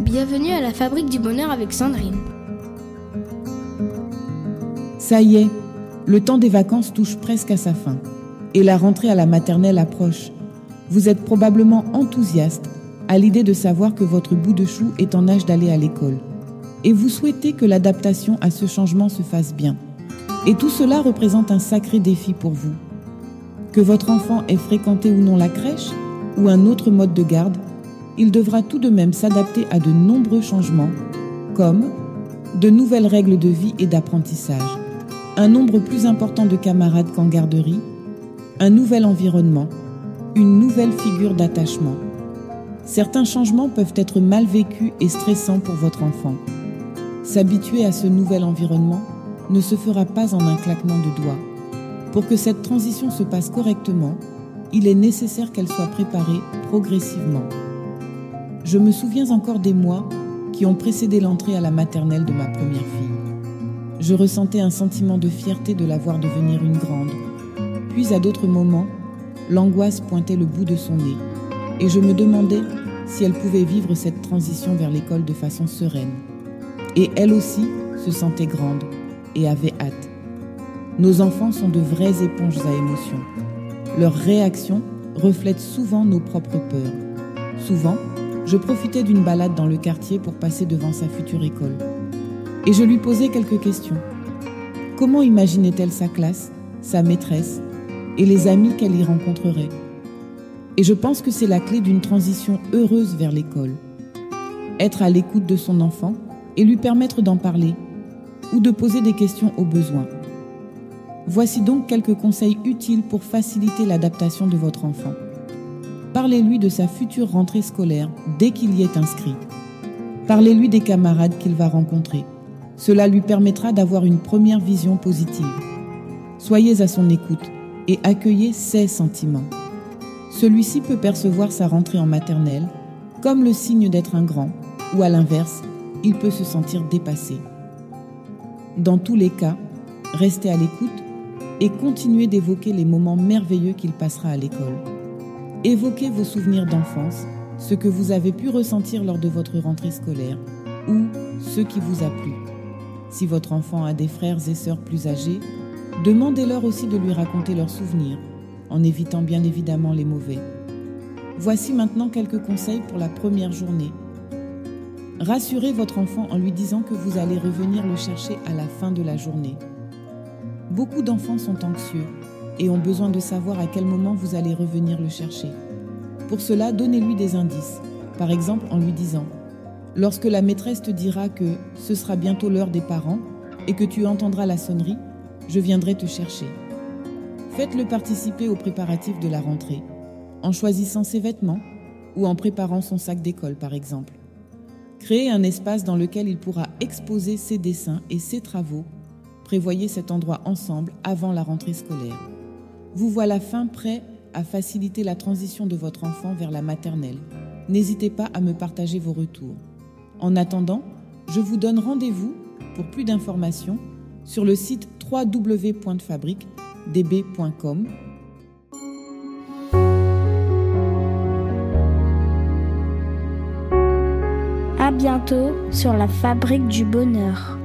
Bienvenue à la Fabrique du Bonheur avec Sandrine. Ça y est, le temps des vacances touche presque à sa fin et la rentrée à la maternelle approche. Vous êtes probablement enthousiaste à l'idée de savoir que votre bout de chou est en âge d'aller à l'école et vous souhaitez que l'adaptation à ce changement se fasse bien. Et tout cela représente un sacré défi pour vous. Que votre enfant ait fréquenté ou non la crèche ou un autre mode de garde, il devra tout de même s'adapter à de nombreux changements, comme de nouvelles règles de vie et d'apprentissage, un nombre plus important de camarades qu'en garderie, un nouvel environnement, une nouvelle figure d'attachement. Certains changements peuvent être mal vécus et stressants pour votre enfant. S'habituer à ce nouvel environnement ne se fera pas en un claquement de doigts. Pour que cette transition se passe correctement, il est nécessaire qu'elle soit préparée progressivement. Je me souviens encore des mois qui ont précédé l'entrée à la maternelle de ma première fille. Je ressentais un sentiment de fierté de la voir devenir une grande. Puis à d'autres moments, l'angoisse pointait le bout de son nez et je me demandais si elle pouvait vivre cette transition vers l'école de façon sereine. Et elle aussi se sentait grande et avait hâte. Nos enfants sont de vraies éponges à émotions. Leurs réactions reflètent souvent nos propres peurs. Souvent, je profitais d'une balade dans le quartier pour passer devant sa future école. Et je lui posais quelques questions. Comment imaginait-elle sa classe, sa maîtresse et les amis qu'elle y rencontrerait? Et je pense que c'est la clé d'une transition heureuse vers l'école. Être à l'écoute de son enfant et lui permettre d'en parler ou de poser des questions au besoin. Voici donc quelques conseils utiles pour faciliter l'adaptation de votre enfant. Parlez-lui de sa future rentrée scolaire dès qu'il y est inscrit. Parlez-lui des camarades qu'il va rencontrer. Cela lui permettra d'avoir une première vision positive. Soyez à son écoute et accueillez ses sentiments. Celui-ci peut percevoir sa rentrée en maternelle comme le signe d'être un grand, ou à l'inverse, il peut se sentir dépassé. Dans tous les cas, restez à l'écoute et continuez d'évoquer les moments merveilleux qu'il passera à l'école. Évoquez vos souvenirs d'enfance, ce que vous avez pu ressentir lors de votre rentrée scolaire ou ce qui vous a plu. Si votre enfant a des frères et sœurs plus âgés, demandez-leur aussi de lui raconter leurs souvenirs, en évitant bien évidemment les mauvais. Voici maintenant quelques conseils pour la première journée Rassurez votre enfant en lui disant que vous allez revenir le chercher à la fin de la journée. Beaucoup d'enfants sont anxieux et ont besoin de savoir à quel moment vous allez revenir le chercher. Pour cela, donnez-lui des indices, par exemple en lui disant ⁇ Lorsque la maîtresse te dira que ce sera bientôt l'heure des parents et que tu entendras la sonnerie, je viendrai te chercher. Faites-le participer aux préparatifs de la rentrée, en choisissant ses vêtements ou en préparant son sac d'école par exemple. Créez un espace dans lequel il pourra exposer ses dessins et ses travaux. Prévoyez cet endroit ensemble avant la rentrée scolaire. Vous voilà fin prêt à faciliter la transition de votre enfant vers la maternelle. N'hésitez pas à me partager vos retours. En attendant, je vous donne rendez-vous pour plus d'informations sur le site www.fabriquedb.com bientôt sur la fabrique du bonheur.